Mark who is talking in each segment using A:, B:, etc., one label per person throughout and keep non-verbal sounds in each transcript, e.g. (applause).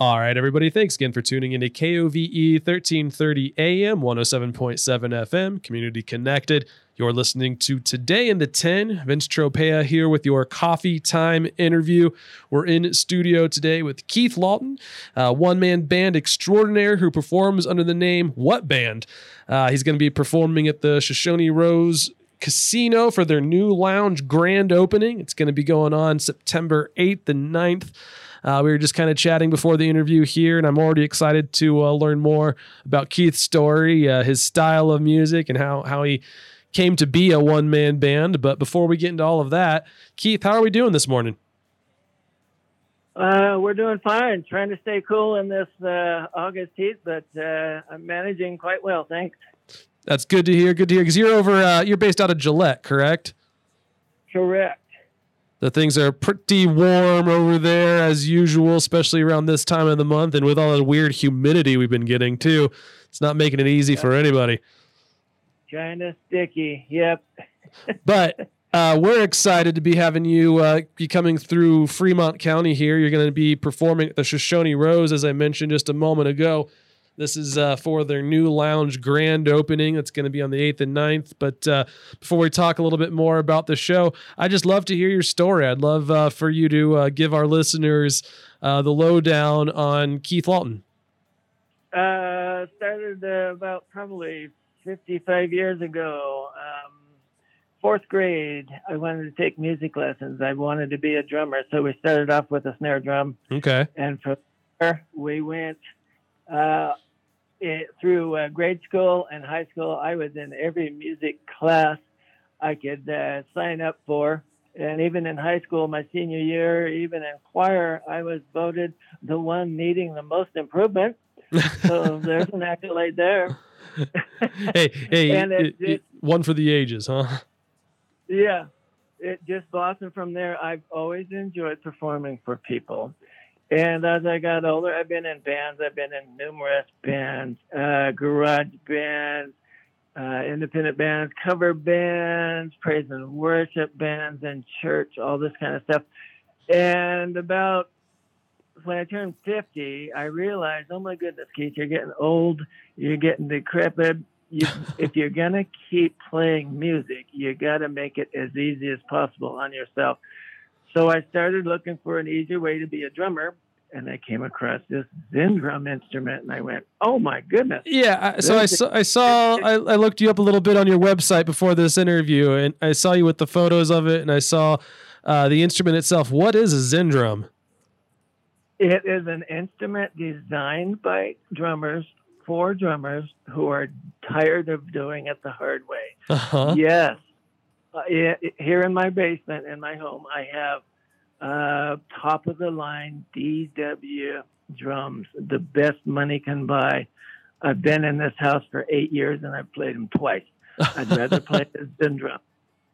A: All right, everybody. Thanks again for tuning into KOVE 1330 AM, 107.7 FM, Community Connected. You're listening to Today in the 10. Vince Tropea here with your coffee time interview. We're in studio today with Keith Lawton, uh, one man band extraordinaire who performs under the name What Band. Uh, he's going to be performing at the Shoshone Rose Casino for their new lounge grand opening. It's going to be going on September 8th and 9th. Uh, we were just kind of chatting before the interview here, and I'm already excited to uh, learn more about Keith's story, uh, his style of music, and how how he came to be a one man band. But before we get into all of that, Keith, how are we doing this morning?
B: Uh, we're doing fine. Trying to stay cool in this uh, August heat, but uh, I'm managing quite well. Thanks.
A: That's good to hear. Good to hear. Because you're over, uh, you're based out of Gillette, correct?
B: Correct.
A: The things are pretty warm over there as usual, especially around this time of the month, and with all the weird humidity we've been getting too. It's not making it easy for anybody.
B: Kind of sticky. Yep. (laughs)
A: but uh, we're excited to be having you uh, be coming through Fremont County here. You're going to be performing at the Shoshone Rose, as I mentioned just a moment ago. This is uh, for their new lounge grand opening. It's going to be on the 8th and 9th. But uh, before we talk a little bit more about the show, I just love to hear your story. I'd love uh, for you to uh, give our listeners uh, the lowdown on Keith Lawton.
B: Uh, started about probably 55 years ago. Um, fourth grade, I wanted to take music lessons. I wanted to be a drummer. So we started off with a snare drum.
A: Okay.
B: And from there, we went uh, it, through uh, grade school and high school, I was in every music class I could uh, sign up for. And even in high school, my senior year, even in choir, I was voted the one needing the most improvement. (laughs) so there's an accolade there. (laughs)
A: hey, hey, it, it, it, one for the ages, huh?
B: Yeah, it just blossomed from there. I've always enjoyed performing for people. And as I got older, I've been in bands. I've been in numerous bands, uh, garage bands, uh, independent bands, cover bands, praise and worship bands, and church, all this kind of stuff. And about when I turned 50, I realized, oh my goodness, Keith, you're getting old, you're getting decrepit. You, (laughs) if you're going to keep playing music, you got to make it as easy as possible on yourself. So I started looking for an easier way to be a drummer, and I came across this Zendrum instrument, and I went, "Oh my goodness!"
A: Yeah. So I saw, I saw, I, I looked you up a little bit on your website before this interview, and I saw you with the photos of it, and I saw uh, the instrument itself. What is a Zendrum?
B: It is an instrument designed by drummers for drummers who are tired of doing it the hard way.
A: Uh-huh.
B: Yes. Uh, here in my basement in my home, I have uh, top of the line DW drums, the best money can buy. I've been in this house for eight years and I've played them twice. I'd rather (laughs) play the Zendrum.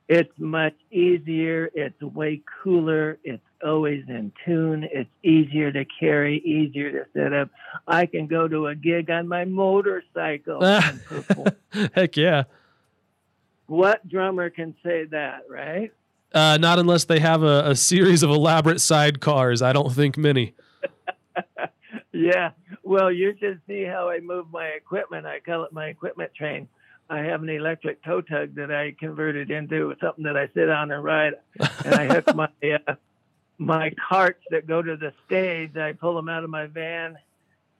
B: It's much easier. It's way cooler. It's always in tune. It's easier to carry, easier to set up. I can go to a gig on my motorcycle and (laughs) perform.
A: Heck yeah.
B: What drummer can say that, right?
A: Uh, not unless they have a, a series of elaborate sidecars. I don't think many. (laughs)
B: yeah. Well, you should see how I move my equipment. I call it my equipment train. I have an electric tow tug that I converted into something that I sit on and ride, and I hook (laughs) my uh, my carts that go to the stage. I pull them out of my van.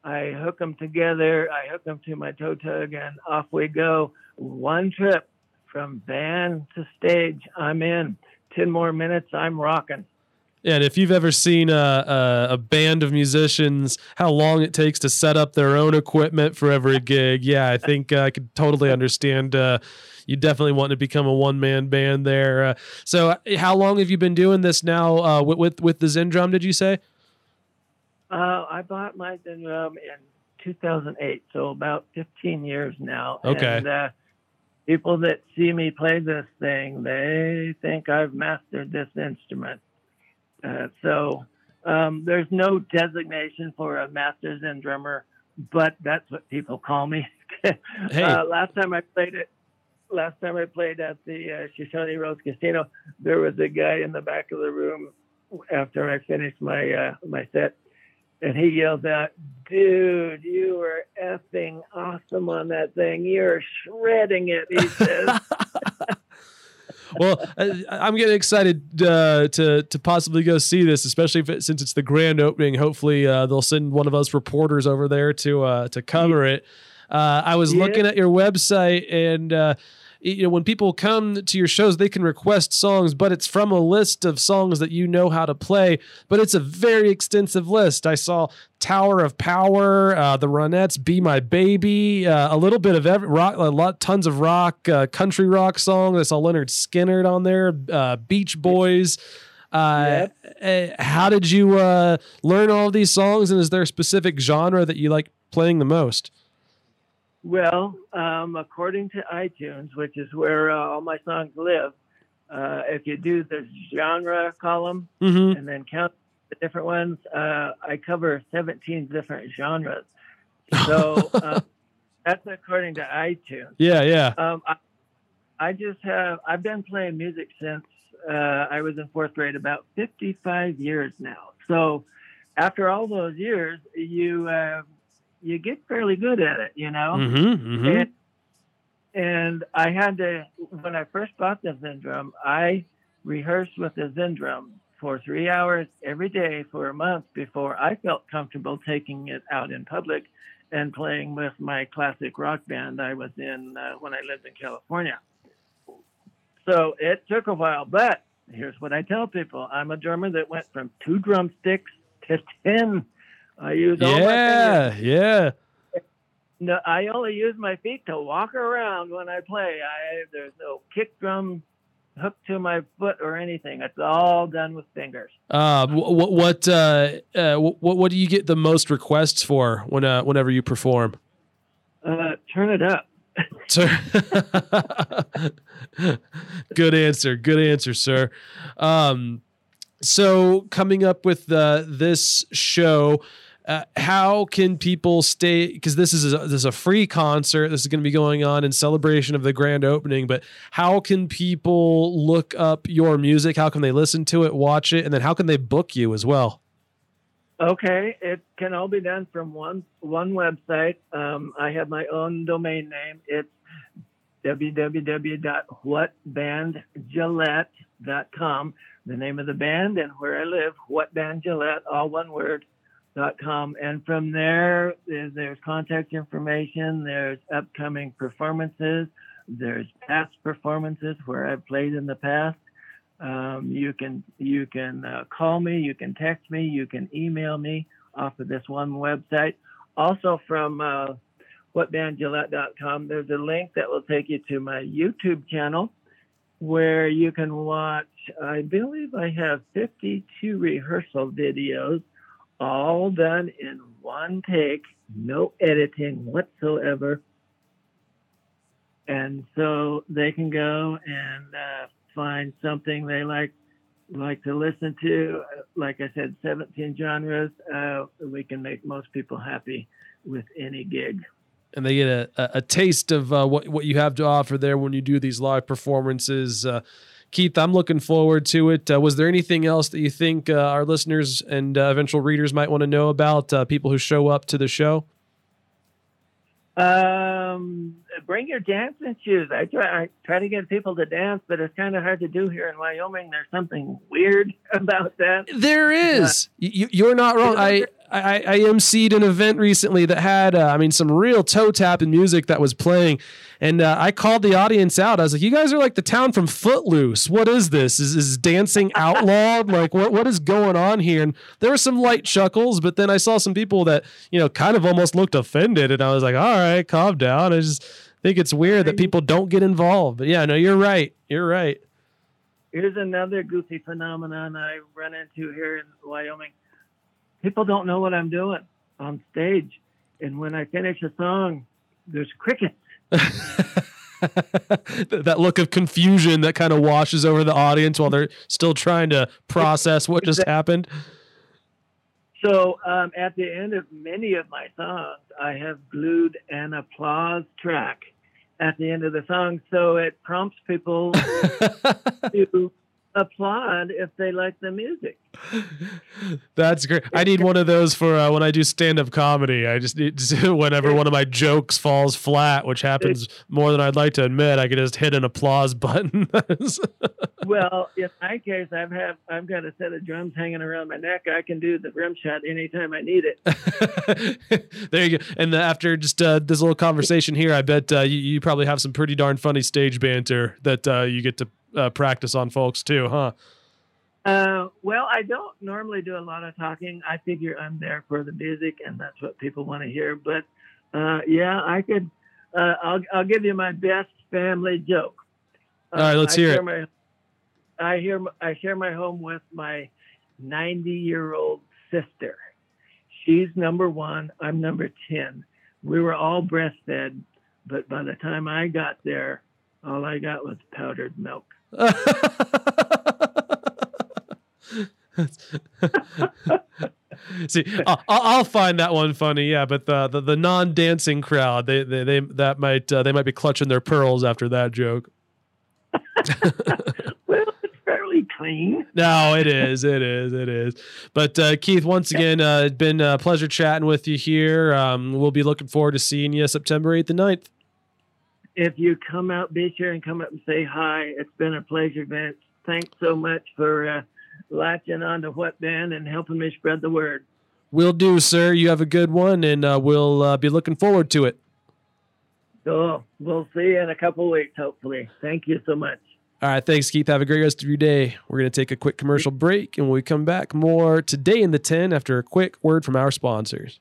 B: I hook them together. I hook them to my tow tug, and off we go. One trip from van to stage. I'm in. Ten more minutes. I'm rocking.
A: And if you've ever seen a, a, a, band of musicians, how long it takes to set up their own equipment for every gig, yeah, I think uh, I could totally understand. Uh, you definitely want to become a one man band there. Uh, so, uh, how long have you been doing this now uh, with, with, with the Zendrum? Did you say?
B: Uh, I bought my Zendrum in 2008, so about 15 years now.
A: Okay.
B: And, uh, people that see me play this thing, they think I've mastered this instrument. Uh, so um, there's no designation for a master's Zendrummer, but that's what people call me. (laughs)
A: Hey.
B: uh, last time I played it, last time I played at the uh, Shoshone Rose Casino, there was a guy in the back of the room after I finished my uh, my set, and he yelled out, "Dude, you were effing awesome on that thing. You're shredding it." He says. (laughs)
A: well, I, I'm getting excited uh, to to possibly go see this, especially if it, since it's the grand opening. Hopefully, uh, they'll send one of us reporters over there to uh, to cover it. Uh, I was
B: Yeah.
A: looking at your website, and uh, you know when people come to your shows, they can request songs, but it's from a list of songs that you know how to play. But it's a very extensive list. I saw Tower of Power, uh, the Ronettes, Be My Baby, uh, a little bit of every rock, a lot, tons of rock, uh, country rock songs. I saw Lynyrd Skynyrd on there, uh, Beach Boys. Uh, uh, how did you uh, learn all these songs, and is there a specific genre that you like playing the most?
B: Well, um, according to iTunes, which is where uh, all my songs live, uh, if you do the genre column
A: Mm-hmm.
B: and then count the different ones, uh, I cover 17 different genres. So (laughs) uh, that's according to iTunes.
A: Yeah, yeah.
B: Um, I, I just have, I've been playing music since uh, I was in fourth grade, about 55 years now. So after all those years, you, uh, you get fairly good at it, you know?
A: Mm-hmm. mm-hmm.
B: And, and I had to, when I first bought the Zendrum, I rehearsed with the Zendrum for three hours every day for a month before I felt comfortable taking it out in public and playing with my classic rock band I was in uh, when I lived in California. So it took a while, but here's what I tell people I'm a drummer that went from two drumsticks to 10. I use all my fingers.
A: Yeah, yeah.
B: No, I only use my feet to walk around when I play. I there's no kick drum hooked to my foot or anything. It's all done with fingers.
A: Uh, what what uh, uh, what what do you get the most requests for when uh, whenever you perform?
B: Uh, turn it up. (laughs)
A: Sir. good answer. Good answer, sir. Um, so coming up with uh, this show, uh, how can people stay? Because this is a, this is a free concert. This is going to be going on in celebration of the grand opening. But how can people look up your music? How can they listen to it, watch it, and then how can they book you as well?
B: Okay, it can all be done from one one website. Um, I have my own domain name. It's www.whatbandgillette.com. The name of the band and where I live, What Band Gillette, all one word. Com. And from there, there's, there's contact information. There's upcoming performances. There's past performances where I've played in the past. Um, you can you can uh, call me, you can text me, you can email me off of this one website. Also from uh, whatbandgillette.com, there's a link that will take you to my YouTube channel where you can watch. I believe I have 52 rehearsal videos, all done in one take, no editing whatsoever. And so they can go and uh, find something they like like to listen to. Like I said, 17 genres. Uh, we can make most people happy with any gig.
A: and they get a, a, taste of uh, what what you have to offer there when you do these live performances. Keith, I'm looking forward to it. Uh, was there anything else that you think uh, our listeners and uh, eventual readers might want to know about uh, people who show up to the show?
B: Um, bring your dancing shoes. I try, I try to get people to dance, but it's kind of hard to do here in Wyoming. There's something weird (laughs) about that.
A: There is. You, you're not wrong. I, I I emceed an event recently that had, uh, I mean, some real toe tapping music that was playing, and uh, I called the audience out. I was like, "You guys are like the town from Footloose. What is this? Is is dancing outlawed? (laughs) like, what what is going on here?" And there were some light chuckles, but then I saw some people that you know kind of almost looked offended, and I was like, "All right, calm down." I just think it's weird that people don't get involved. But yeah, no, you're right. You're right.
B: Here's another goofy phenomenon I run into here in Wyoming. People don't know what I'm doing on stage. And when I finish a song, there's crickets. (laughs)
A: that look of confusion that kind of washes over the audience while they're still trying to process what just happened.
B: So um, at the end of many of my songs, I have glued an applause track at the end of the song, so it prompts people (laughs) to applaud if they like the music. (laughs)
A: That's great. I need one of those for uh, when I do stand up comedy. I just need to, (laughs) whenever one of my jokes falls flat, which happens more than I'd like to admit, I could just hit an applause (laughs) button.
B: well, in my case, I've have I've got a set of drums hanging around my neck. I can do the rim shot anytime I need
A: it. there you go. And after just uh, this little conversation here, I bet uh, you, you, probably have some pretty darn funny stage banter that uh, you get to uh, practice on folks too, huh?
B: Uh, well, I don't normally do a lot of talking. I figure I'm there for the music, and that's what people want to hear. But uh, yeah, I could. Uh, I'll I'll give you my best family joke.
A: All right, let's
B: I
A: hear it.
B: My, I hear I share my home with my 90 year old sister. She's number one. I'm number 10. We were all breastfed, but by the time I got there, all I got was powdered milk. (laughs)
A: See, I'll, I'll, find that one funny, yeah. But the the, the non dancing crowd, they, they they that might uh, they might be clutching their pearls after that joke. (laughs)
B: well, it's fairly clean.
A: No, it is, it is, it is. But uh, Keith, once again, uh, it's been a pleasure chatting with you here. Um, we'll be looking forward to seeing you September eighth and 9th.
B: If you come out, be sure and come up and say hi. It's been a pleasure, Vince. Thanks so much for uh, latching onto what band and helping me spread the word.
A: Will do, sir. You have a good one, and uh, we'll uh, be looking forward to it.
B: So we'll see you in a couple weeks, hopefully. Thank you so much.
A: All right, thanks, Keith. Have a great rest of your day. We're going to take a quick commercial break, and when we come back, more today in the 10 after a quick word from our sponsors.